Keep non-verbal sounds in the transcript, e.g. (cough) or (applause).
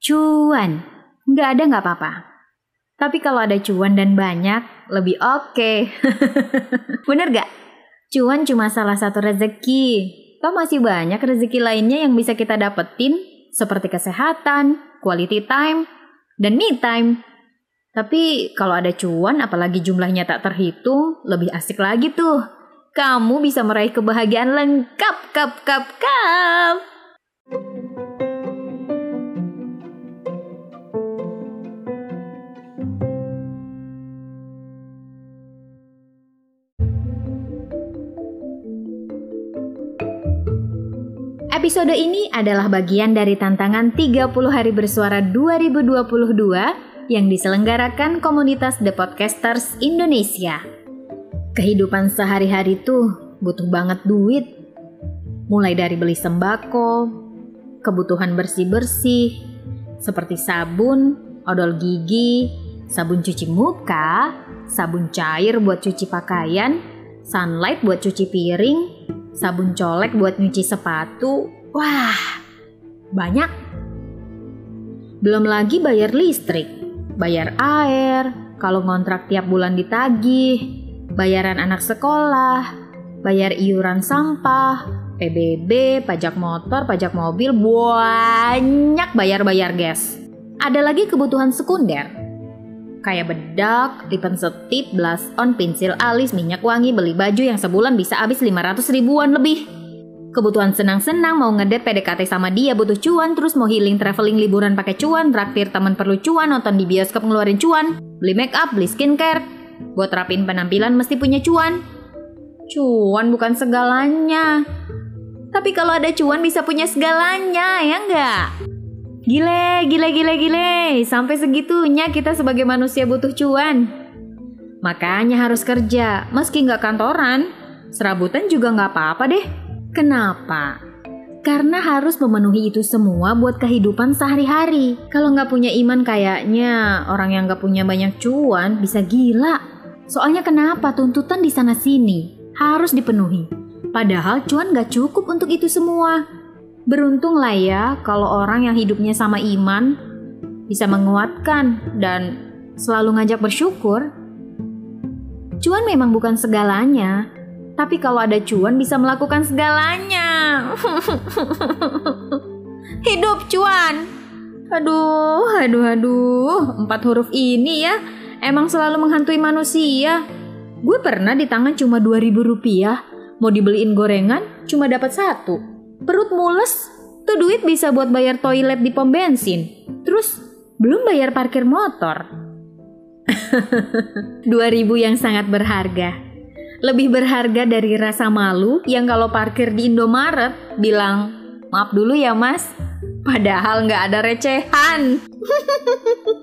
Cuan. Nggak ada nggak apa-apa. Tapi kalau ada cuan dan banyak, lebih oke. (laughs) Bener gak? Cuan cuma salah satu rezeki. Toh masih banyak rezeki lainnya yang bisa kita dapetin, seperti kesehatan, quality time, dan me time. Tapi kalau ada cuan, apalagi jumlahnya tak terhitung, lebih asik lagi tuh. Kamu bisa meraih kebahagiaan lengkap, kap, kap, kap. Episode ini adalah bagian dari tantangan 30 hari bersuara 2022 yang diselenggarakan komunitas The Podcasters Indonesia. Kehidupan sehari-hari tuh butuh banget duit. Mulai dari beli sembako, kebutuhan bersih-bersih, seperti sabun, odol gigi, sabun cuci muka, sabun cair buat cuci pakaian, sunlight buat cuci piring, sabun colek buat nyuci sepatu. Wah, banyak. Belum lagi bayar listrik, bayar air, kalau ngontrak tiap bulan ditagih, bayaran anak sekolah, bayar iuran sampah, PBB, pajak motor, pajak mobil, banyak bayar-bayar gas. Ada lagi kebutuhan sekunder, kayak bedak, ribbon setip, blush on, pensil alis, minyak wangi, beli baju yang sebulan bisa habis 500 ribuan lebih. Kebutuhan senang-senang, mau ngedet PDKT sama dia butuh cuan, terus mau healing traveling liburan pakai cuan, traktir teman perlu cuan, nonton di bioskop ngeluarin cuan, beli make up, beli skincare, buat rapin penampilan mesti punya cuan. Cuan bukan segalanya. Tapi kalau ada cuan bisa punya segalanya, ya enggak? Gile, gile, gile, gile. Sampai segitunya kita sebagai manusia butuh cuan. Makanya harus kerja, meski nggak kantoran. Serabutan juga nggak apa-apa deh. Kenapa? Karena harus memenuhi itu semua buat kehidupan sehari-hari. Kalau nggak punya iman kayaknya orang yang nggak punya banyak cuan bisa gila. Soalnya kenapa tuntutan di sana sini harus dipenuhi. Padahal cuan nggak cukup untuk itu semua. Beruntung lah ya kalau orang yang hidupnya sama iman bisa menguatkan dan selalu ngajak bersyukur. Cuan memang bukan segalanya, tapi kalau ada cuan bisa melakukan segalanya. (laughs) Hidup cuan. Aduh, aduh, aduh. Empat huruf ini ya emang selalu menghantui manusia. Gue pernah di tangan cuma 2000 rupiah, mau dibeliin gorengan cuma dapat satu perut mules, tuh duit bisa buat bayar toilet di pom bensin. Terus belum bayar parkir motor. (laughs) 2000 yang sangat berharga. Lebih berharga dari rasa malu yang kalau parkir di Indomaret bilang, maaf dulu ya mas, padahal nggak ada recehan. (laughs)